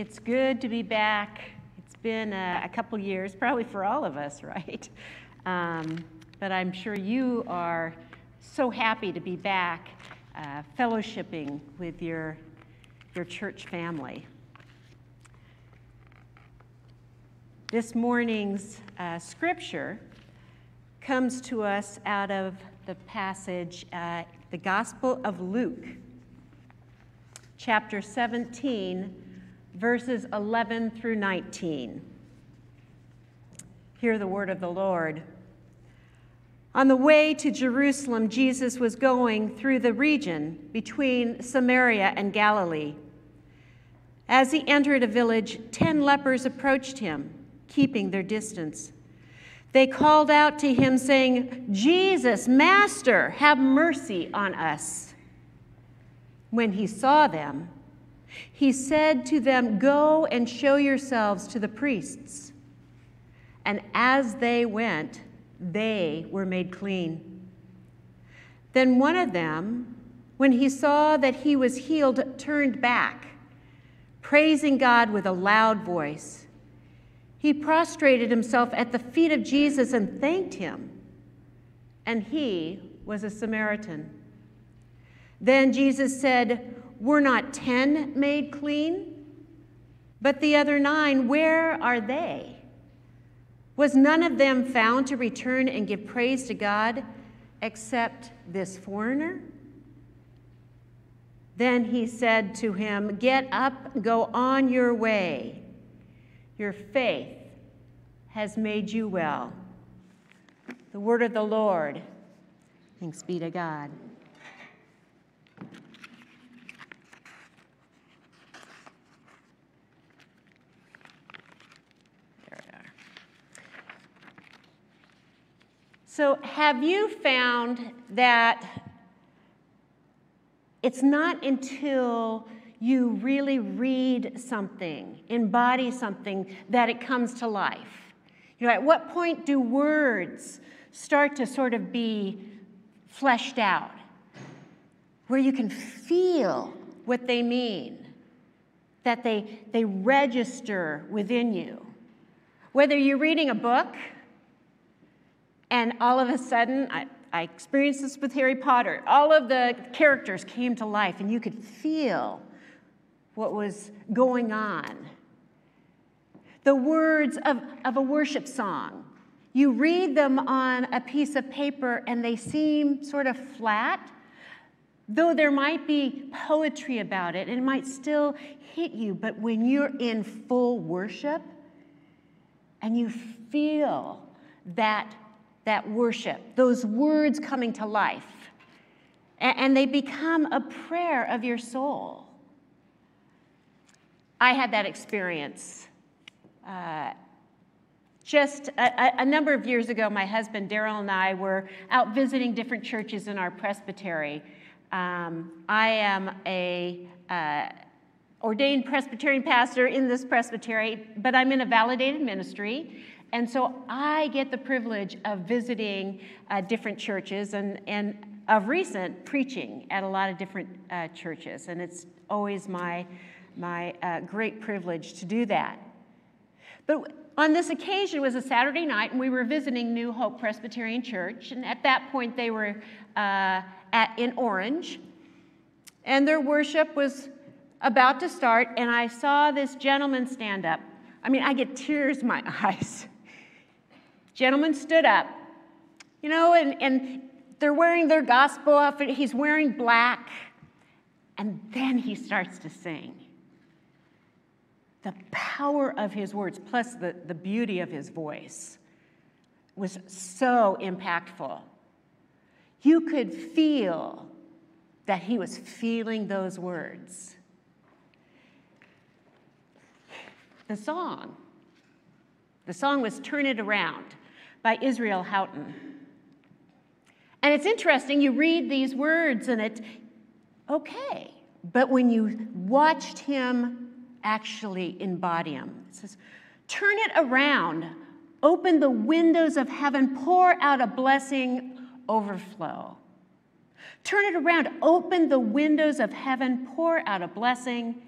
It's good to be back. It's been a, a couple years, probably for all of us, right? Um, but I'm sure you are so happy to be back uh, fellowshipping with your, your church family. This morning's uh, scripture comes to us out of the passage, uh, the Gospel of Luke, chapter 17, verses 11 through 19. Hear the word of the Lord. On the way to Jerusalem, Jesus was going through the region between Samaria and Galilee. As he entered a village, ten lepers approached him, keeping their distance. They called out to him, saying, Jesus, Master, have mercy on us. When he saw them, he said to them, Go and show yourselves to the priests. And as they went, they were made clean. Then one of them, when he saw that he was healed, turned back, praising God with a loud voice. He prostrated himself at the feet of Jesus and thanked him. And he was a Samaritan. Then Jesus said, Were not ten made clean? But the other nine, where are they? Was none of them found to return and give praise to God except this foreigner? Then he said to him, Get up, go on your way. Your faith has made you well. The word of the Lord. Thanks be to God. So, have you found that it's not until you really read something, embody something, that it comes to life? You know, at what point do words start to sort of be fleshed out, where you can feel what they mean, that they, they register within you? Whether you're reading a book, and all of a sudden, I, I experienced this with Harry Potter. All of the characters came to life, and you could feel what was going on. The words of, of a worship song, you read them on a piece of paper, and they seem sort of flat. Though there might be poetry about it, and it might still hit you, but when you're in full worship and you feel that that worship, those words coming to life, and they become a prayer of your soul. I had that experience. Uh, just a, a, number of years ago, my husband Daryl and I were out visiting different churches in our presbytery. Um, I am a uh, ordained Presbyterian pastor in this presbytery, but I'm in a validated ministry, and so I get the privilege of visiting uh, different churches and, and of recent preaching at a lot of different uh, churches. And it's always my, my uh, great privilege to do that. But on this occasion, it was a Saturday night, and we were visiting New Hope Presbyterian Church. And at that point, they were uh, at, in Orange. And their worship was about to start, and I saw this gentleman stand up. I mean, I get tears in my eyes. Gentleman stood up, you know, and, and they're wearing their gospel outfit. He's wearing black. And then he starts to sing. The power of his words, plus the, the beauty of his voice, was so impactful. You could feel that he was feeling those words. The song, the song was Turn It Around by Israel Houghton. And it's interesting, you read these words and it's okay. But when you watched him actually embody them, it says, Turn it around, open the windows of heaven, pour out a blessing, overflow. Turn it around, open the windows of heaven, pour out a blessing,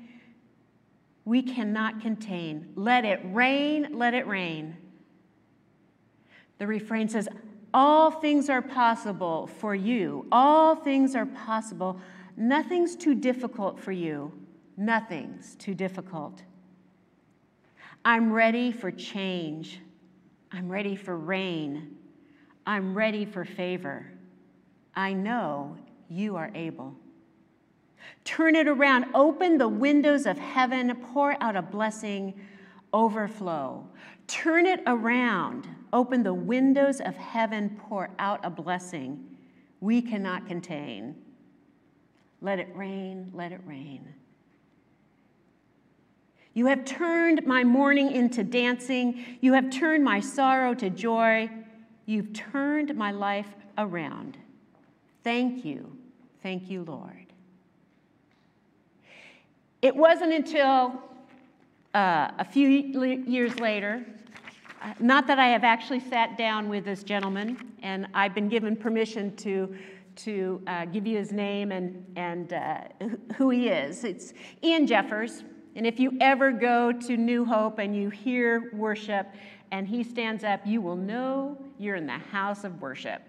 we cannot contain. Let it rain, let it rain. The refrain says, All things are possible for you. All things are possible. Nothing's too difficult for you. Nothing's too difficult. I'm ready for change. I'm ready for rain. I'm ready for favor. I know you are able. Turn it around. Open the windows of heaven. Pour out a blessing. Overflow. Turn it around. Open the windows of heaven. Pour out a blessing we cannot contain. Let it rain. Let it rain. You have turned my mourning into dancing. You have turned my sorrow to joy. You've turned my life around. Thank you. Thank you, Lord. It wasn't until uh, a few years later, not that I have actually sat down with this gentleman, and I've been given permission to, to uh, give you his name and, and uh, who he is. It's Ian Jeffers. And if you ever go to New Hope and you hear worship and he stands up, you will know you're in the house of worship.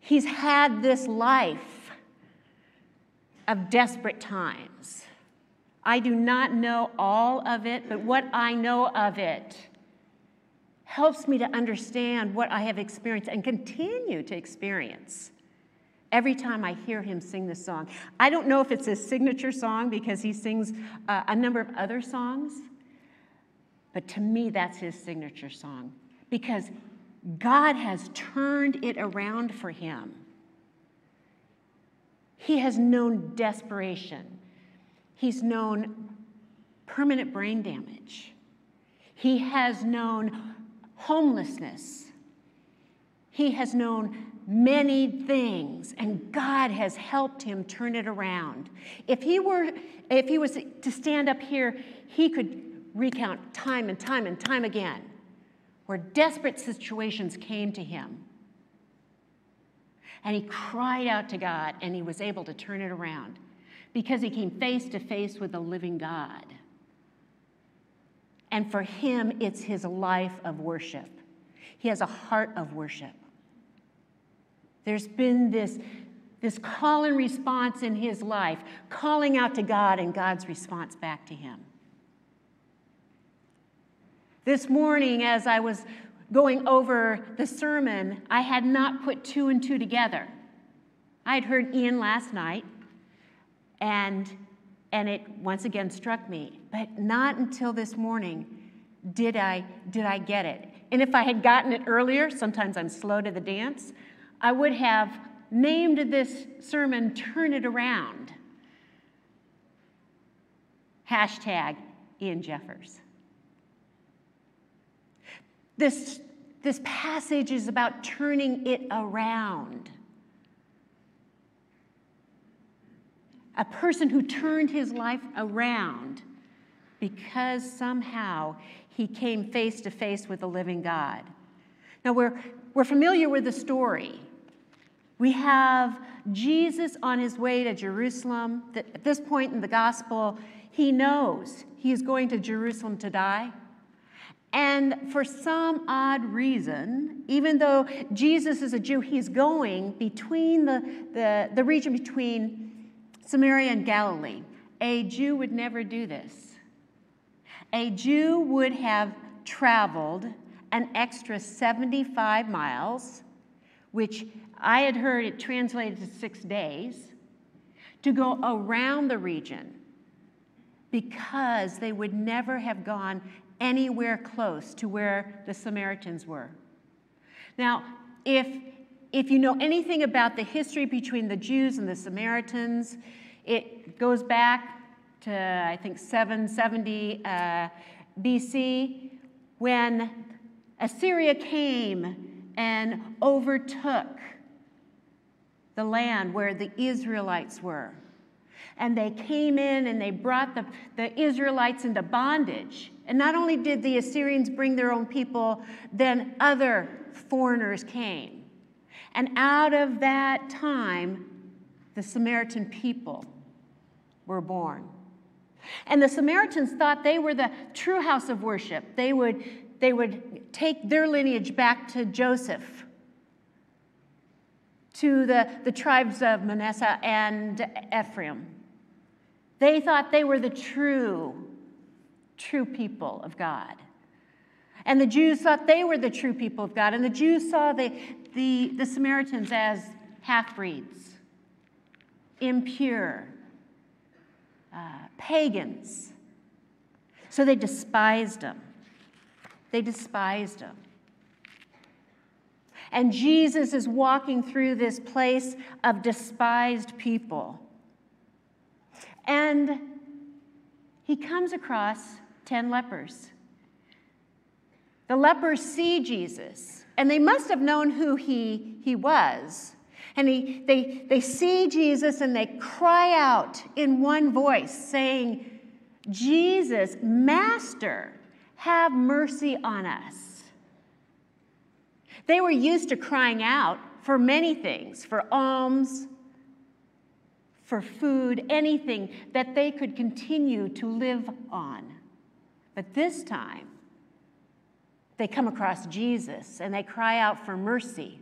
He's had this life of desperate times. I do not know all of it, but what I know of it helps me to understand what I have experienced and continue to experience every time I hear him sing this song. I don't know if it's his signature song because he sings uh, a number of other songs, but to me, that's his signature song because God has turned it around for him. He has known desperation, he's known permanent brain damage, he has known homelessness, he has known many things and God has helped him turn it around. If he were if he was to stand up here, he could recount time and time and time again where desperate situations came to him. And he cried out to God and he was able to turn it around because he came face to face with the living God. And for him, it's his life of worship. He has a heart of worship. There's been this, this call and response in his life, calling out to God and God's response back to him. This morning, as I was going over the sermon, I had not put two and two together. I had heard Ian last night, and, and it once again struck me, but not until this morning did I, did I get it. And if I had gotten it earlier, sometimes I'm slow to the dance, I would have named this sermon Turn It Around. Hashtag Ian Jeffers. This, this passage is about turning it around. A person who turned his life around because somehow he came face to face with the living God. Now, we're, we're familiar with the story. We have Jesus on his way to Jerusalem. At this point in the gospel, he knows he is going to Jerusalem to die. And for some odd reason, even though Jesus is a Jew, he's going between the, the, the region between Samaria and Galilee. A Jew would never do this. A Jew would have traveled an extra 75 miles, which I had heard it translated to six days, to go around the region because they would never have gone anywhere close to where the Samaritans were. Now, if, if you know anything about the history between the Jews and the Samaritans, it goes back to, I think, 770 uh, BC when Assyria came and overtook the land where the Israelites were. And they came in and they brought the, the Israelites into bondage. And not only did the Assyrians bring their own people, then other foreigners came. And out of that time, the Samaritan people were born. And the Samaritans thought they were the true house of worship. They would, they would take their lineage back to Joseph, to the, the tribes of Manasseh and Ephraim. They thought they were the true, true people of God. And the Jews thought they were the true people of God. And the Jews saw the, the, the Samaritans as half breeds, impure, uh, pagans. So they despised them. They despised them. And Jesus is walking through this place of despised people. And he comes across 10 lepers. The lepers see Jesus, and they must have known who he, he was. And he, they, they see Jesus and they cry out in one voice, saying, Jesus, Master, have mercy on us. They were used to crying out for many things for alms, for food, anything that they could continue to live on. But this time, they come across Jesus and they cry out for mercy.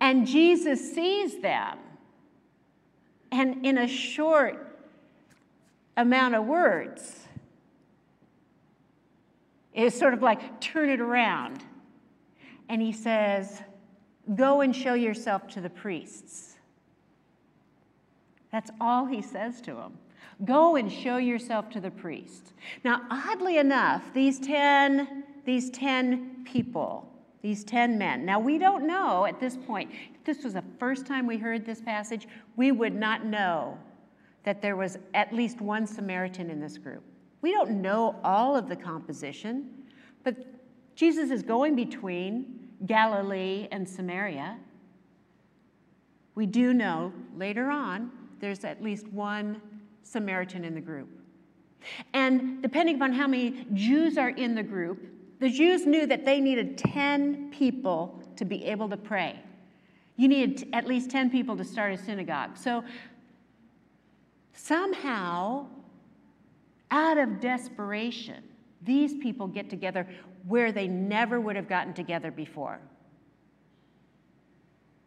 And Jesus sees them. And in a short amount of words, it's sort of like, turn it around. And he says, Go and show yourself to the priests. That's all he says to them. Go and show yourself to the priest. Now, oddly enough, these 10, these 10 people, these 10 men. Now, we don't know at this point, if this was the first time we heard this passage, we would not know that there was at least one Samaritan in this group. We don't know all of the composition, but Jesus is going between Galilee and Samaria. We do know later on there's at least one Samaritan in the group. And depending upon how many Jews are in the group, the Jews knew that they needed 10 people to be able to pray. You needed at least 10 people to start a synagogue. So somehow, out of desperation, these people get together where they never would have gotten together before.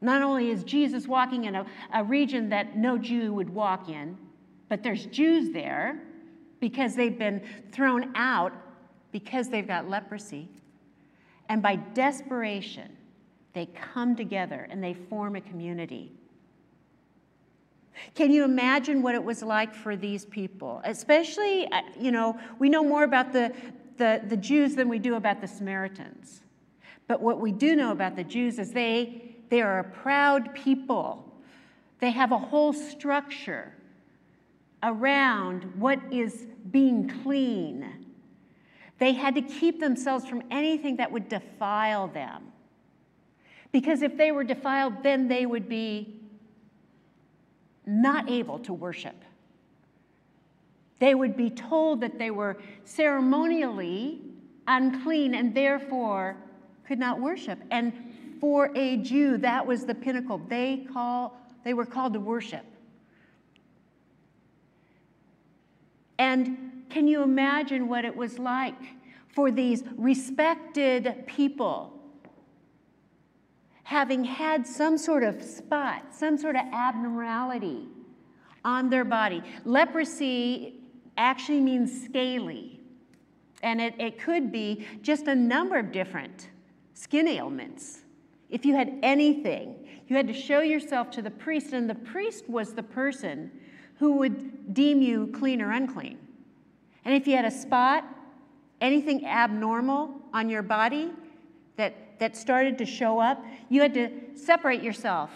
Not only is Jesus walking in a, a region that no Jew would walk in, but there's Jews there because they've been thrown out because they've got leprosy. And by desperation, they come together and they form a community. Can you imagine what it was like for these people? Especially, uh, you know, we know more about the, the, the Jews than we do about the Samaritans. But what we do know about the Jews is they, they are a proud people. They have a whole structure around what is being clean. They had to keep themselves from anything that would defile them. Because if they were defiled, then they would be not able to worship. They would be told that they were ceremonially unclean and therefore could not worship. And for a Jew, that was the pinnacle. They, call, they were called to worship. And can you imagine what it was like for these respected people having had some sort of spot, some sort of abnormality on their body? Leprosy actually means scaly, and it, it could be just a number of different skin ailments. If you had anything, you had to show yourself to the priest, and the priest was the person who would deem you clean or unclean. And if you had a spot, anything abnormal on your body that, that started to show up, you had to separate yourself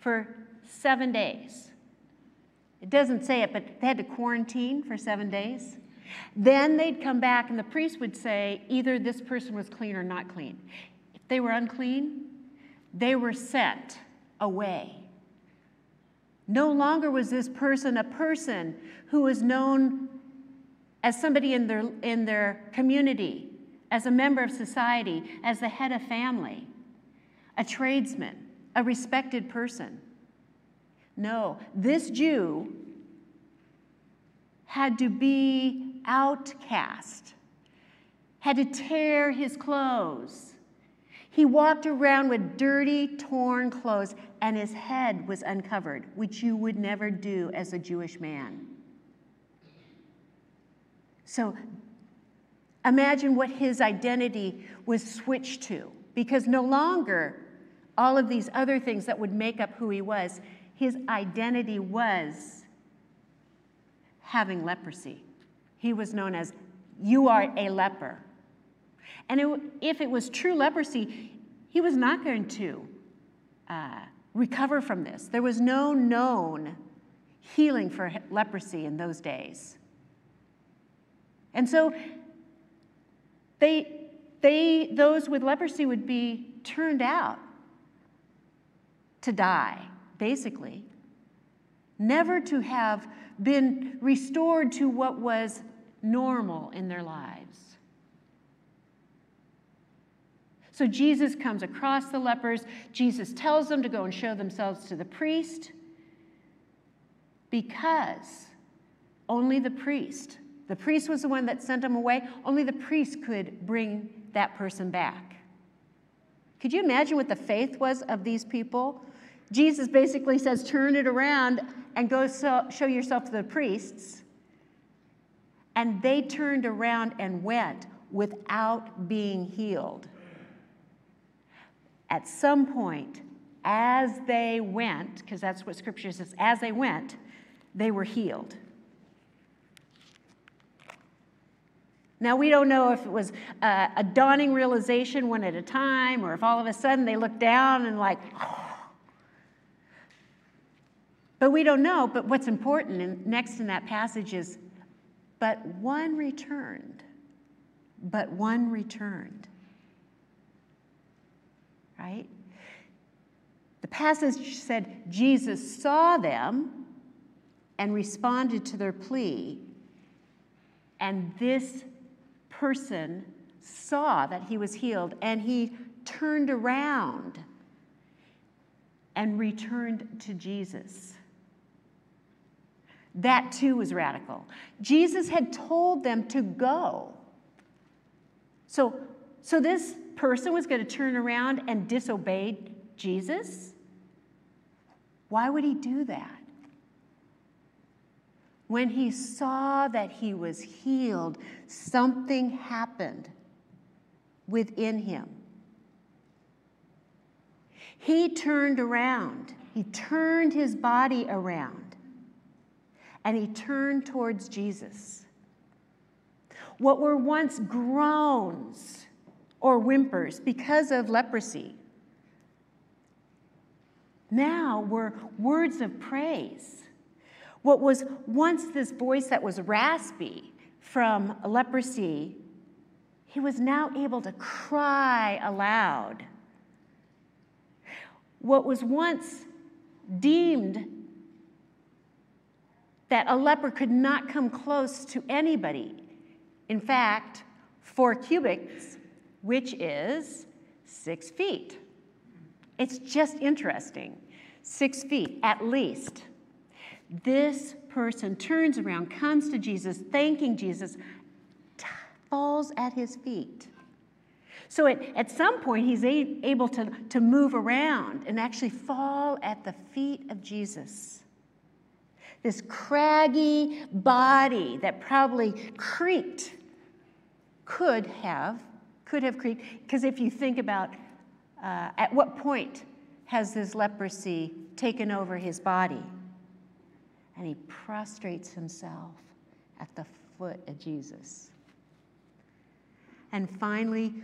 for seven days. It doesn't say it, but they had to quarantine for seven days. Then they'd come back, and the priest would say either this person was clean or not clean. If they were unclean, they were sent away. No longer was this person a person who was known as somebody in their, in their community, as a member of society, as the head of family, a tradesman, a respected person. No, this Jew had to be outcast, had to tear his clothes. He walked around with dirty, torn clothes, and his head was uncovered, which you would never do as a Jewish man. So imagine what his identity was switched to, because no longer all of these other things that would make up who he was, his identity was having leprosy. He was known as, You are a leper. And it, if it was true leprosy, he was not going to uh, recover from this. There was no known healing for leprosy in those days. And so they, they, those with leprosy would be turned out to die, basically, never to have been restored to what was normal in their lives. So Jesus comes across the lepers. Jesus tells them to go and show themselves to the priest because only the priest, the priest was the one that sent them away, only the priest could bring that person back. Could you imagine what the faith was of these people? Jesus basically says, turn it around and go so, show yourself to the priests. And they turned around and went without being healed. At some point, as they went, because that's what scripture says, as they went, they were healed. Now, we don't know if it was a, a, dawning realization one at a time or if all of a sudden they looked down and, like, but we don't know. But what's important in, next in that passage is, but one returned. But one returned. Right? The passage said Jesus saw them and responded to their plea. And this person saw that he was healed and he turned around and returned to Jesus. That too was radical. Jesus had told them to go. So, so this person was going to turn around and disobey Jesus? Why would he do that? When he saw that he was healed, something happened within him. He turned around, he turned his body around and he turned towards Jesus. What were once groans or whimpers because of leprosy now were words of praise. What was once this voice that was raspy from leprosy, he was now able to cry aloud. What was once deemed that a leper could not come close to anybody. In fact, four cubits, which is six feet. It's just interesting. Six feet at least. This person turns around, comes to Jesus, thanking Jesus, falls at his feet. So at, at some point, he's a, able to, to move around and actually fall at the feet of Jesus this craggy body that probably creaked could have could have creaked because if you think about uh, at what point has this leprosy taken over his body? And he prostrates himself at the foot of jesus. And finally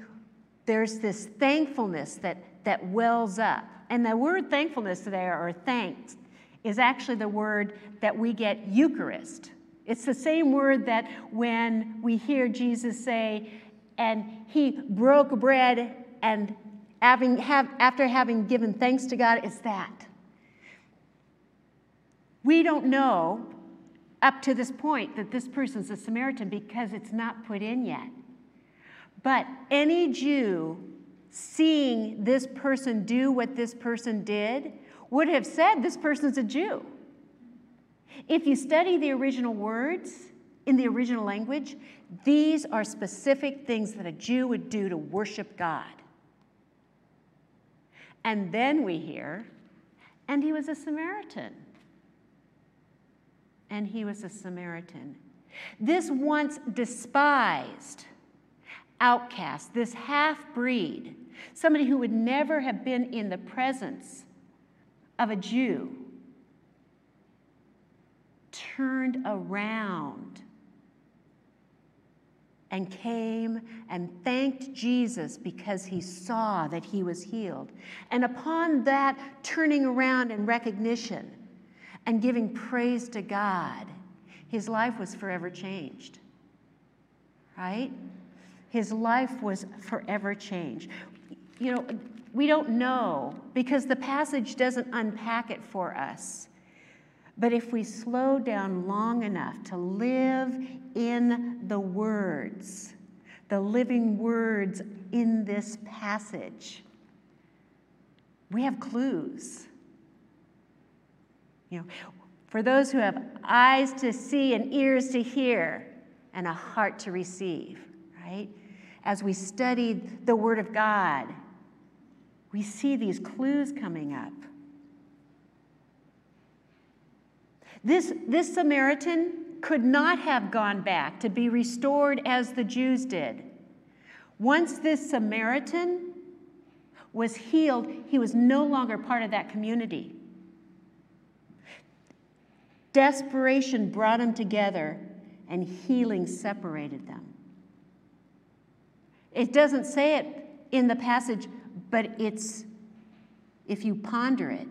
there's this thankfulness that, that wells up. And the word thankfulness there or thanks is actually the word that we get Eucharist. It's the same word that when we hear Jesus say, and he broke bread and having, have, after having given thanks to God, it's that. We don't know up to this point that this person's a Samaritan because it's not put in yet. But any Jew seeing this person do what this person did would have said this person's a Jew. If you study the original words, in the original language, these are specific things that a Jew would do to worship God. And then we hear, and he was a Samaritan. And he was a Samaritan. This once despised outcast, this half breed, somebody who would never have been in the presence of a Jew, turned around and came and thanked Jesus because he saw that he was healed. And upon that turning around and recognition and giving praise to God, his life was forever changed. Right? His life was forever changed. You know, we don't know because the passage doesn't unpack it for us. But if we slow down long enough to live in the words, the living words in this passage, we have clues. You know, for those who have eyes to see and ears to hear and a heart to receive, right? As we study the Word of God, we see these clues coming up. This, this Samaritan could not have gone back to be restored as the Jews did. Once this Samaritan was healed, he was no longer part of that community. Desperation brought them together, and healing separated them. It doesn't say it in the passage, but it's, if you ponder it,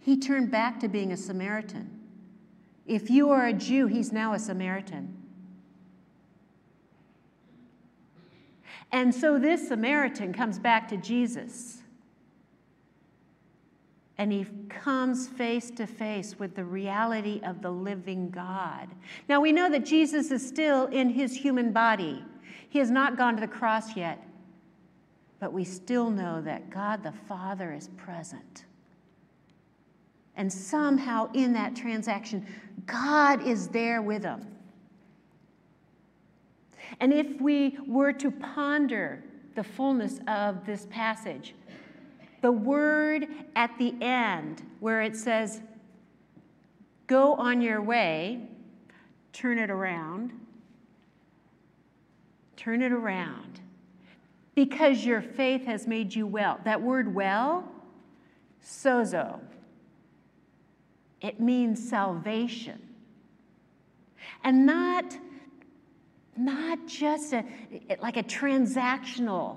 he turned back to being a Samaritan. If you are a Jew, he's now a Samaritan. And so this Samaritan comes back to Jesus. And he comes face to face with the reality of the living God. Now we know that Jesus is still in his human body. He has not gone to the cross yet. But we still know that God the Father is present. And somehow in that transaction, God is there with them. And if we were to ponder the fullness of this passage, the word at the end where it says, Go on your way, turn it around, turn it around, because your faith has made you well. That word well, sozo, it means salvation. And not, not just a, like a transactional,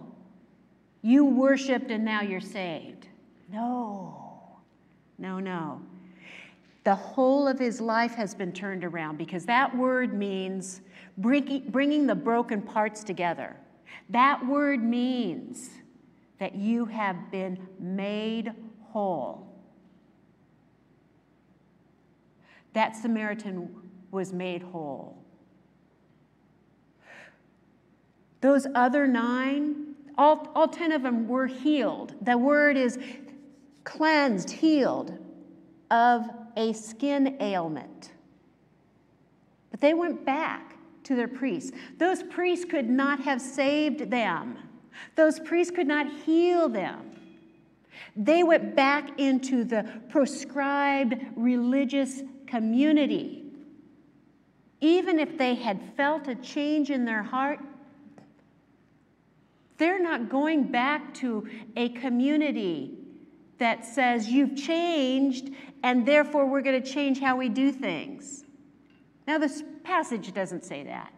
you worshiped and now you're saved. No, no, no. The whole of his life has been turned around because that word means bringing, bringing the broken parts together. That word means that you have been made whole. That Samaritan was made whole. Those other nine, all, all 10 of them were healed. The word is cleansed, healed of a skin ailment. But they went back to their priests. Those priests could not have saved them, those priests could not heal them. They went back into the proscribed religious community. Even if they had felt a change in their heart, they're not going back to a community that says, You've changed, and therefore we're going to change how we do things. Now, this passage doesn't say that.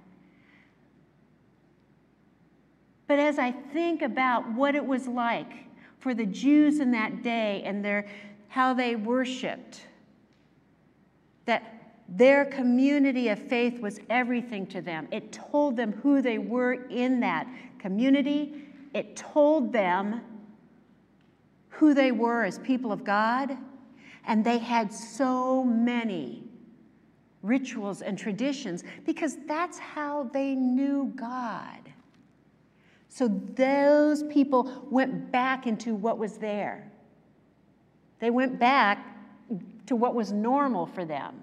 But as I think about what it was like for the Jews in that day and their, how they worshiped, that their community of faith was everything to them. It told them who they were in that community, it told them who they were as people of God, and they had so many rituals and traditions because that's how they knew God. So those people went back into what was there. They went back to what was normal for them,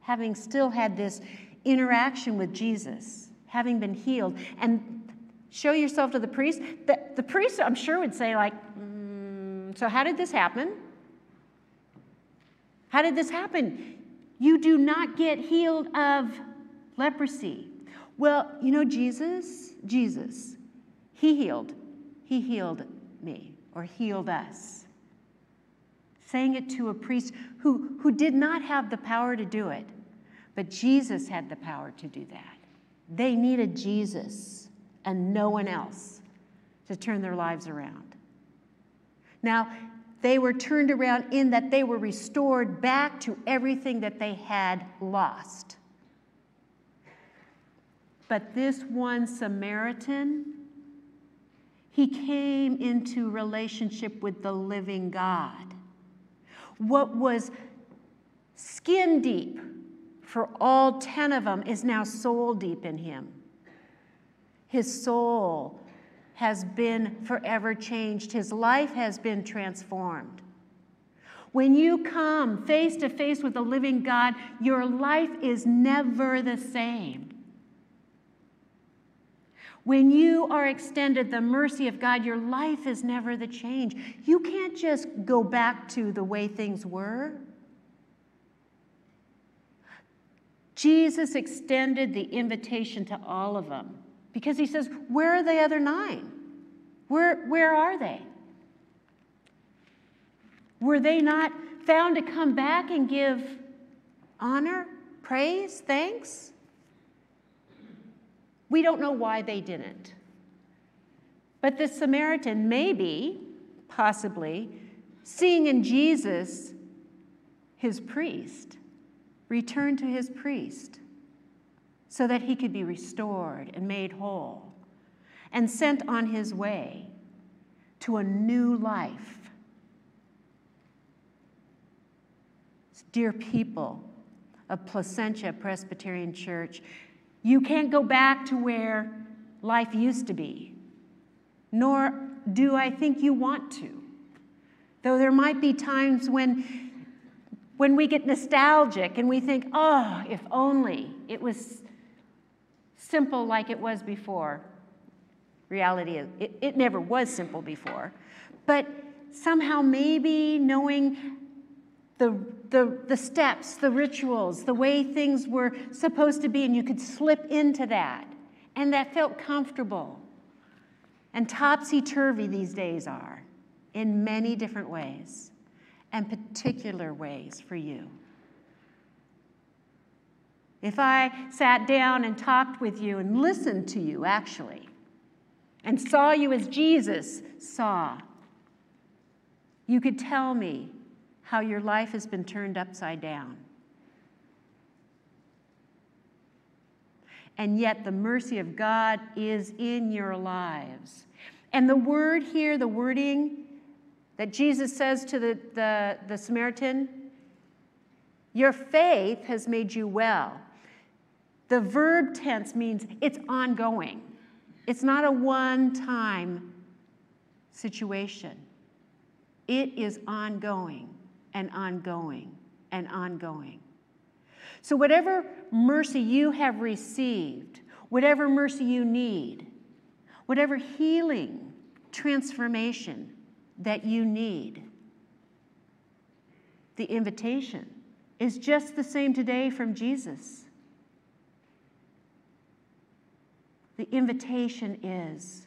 having still had this interaction with Jesus, having been healed, and show yourself to the priest, the, the priest, I'm sure, would say, like, mm, so how did this happen? How did this happen? You do not get healed of leprosy. Well, you know, Jesus, Jesus, he healed. He healed me or healed us. Saying it to a priest who, who did not have the power to do it, but Jesus had the power to do that. They needed Jesus and no one else to turn their lives around. Now, they were turned around in that they were restored back to everything that they had lost. But this one Samaritan, he came into relationship with the living God. What was skin deep for all 10 of them is now soul deep in him. His soul has been forever changed, his life has been transformed. When you come face to face with the living God, your life is never the same. When you are extended the mercy of God, your life is never the change. You can't just go back to the way things were. Jesus extended the invitation to all of them because he says, Where are the other nine? Where, where are they? Were they not found to come back and give honor, praise, thanks? We don't know why they didn't. But the Samaritan, maybe, possibly, seeing in Jesus his priest, returned to his priest so that he could be restored and made whole and sent on his way to a new life. Dear people of Placentia Presbyterian Church, you can't go back to where life used to be, nor do I think you want to. Though there might be times when, when we get nostalgic and we think, oh, if only it was simple like it was before. Reality is, it, it never was simple before. But somehow, maybe knowing the, the, the steps, the rituals, the way things were supposed to be, and you could slip into that. And that felt comfortable. And topsy turvy these days are in many different ways, and particular ways for you. If I sat down and talked with you and listened to you, actually, and saw you as Jesus saw, you could tell me how your life has been turned upside down. And yet, the mercy of God is in your lives. And the word here, the wording that Jesus says to the, the, the Samaritan, your faith has made you well. The verb tense means it's ongoing, it's not a one time situation, it is ongoing and ongoing and ongoing. So, whatever mercy you have received, whatever mercy you need, whatever healing, transformation that you need, the invitation is just the same today from Jesus. The invitation is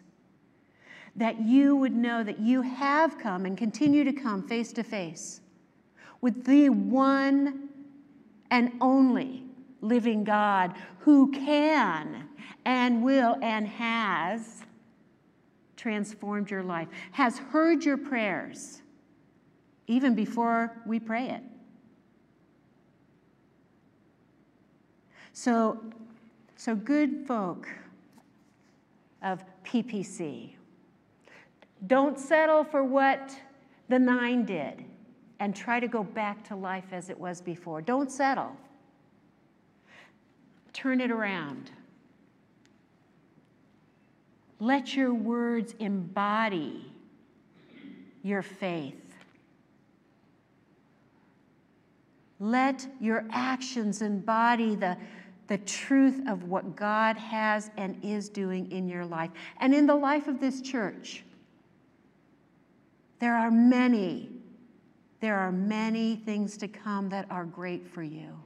that you would know that you have come and continue to come face to face with the one and only living God who can and will and has transformed your life, has heard your prayers even before we pray it. So, so good folk of PPC, don't settle for what the nine did and try to go back to life as it was before. Don't settle. Turn it around. Let your words embody your faith. Let your actions embody the, the truth of what God has and is doing in your life and in the life of this church. There are many, there are many things to come that are great for you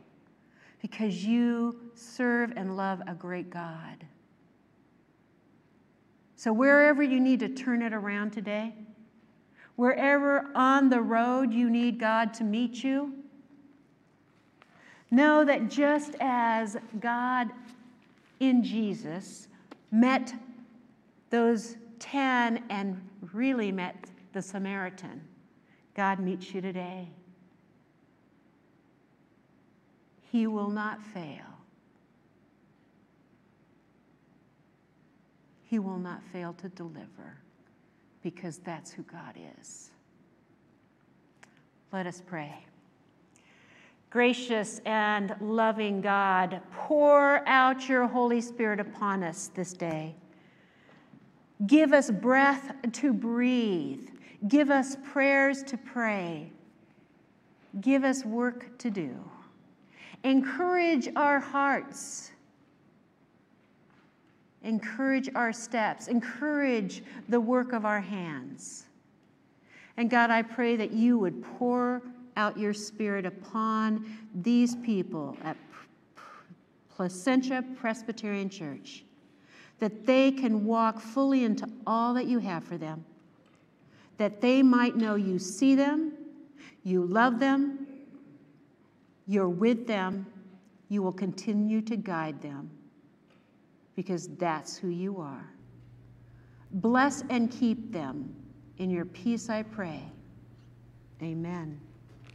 because you serve and love a great God. So, wherever you need to turn it around today, wherever on the road you need God to meet you, know that just as God in Jesus met those 10 and really met the Samaritan, God meets you today. He will not fail. He will not fail to deliver because that's who God is. Let us pray. Gracious and loving God, pour out your Holy Spirit upon us this day. Give us breath to breathe. Give us prayers to pray. Give us work to do. Encourage our hearts. Encourage our steps. Encourage the work of our hands. And God, I pray that you would pour out your spirit upon these people at Placentia Presbyterian Church, that they can walk fully into all that you have for them, that they might know you see them, you love them, you're with them. You will continue to guide them because that's who you are. Bless and keep them. In your peace, I pray. Amen.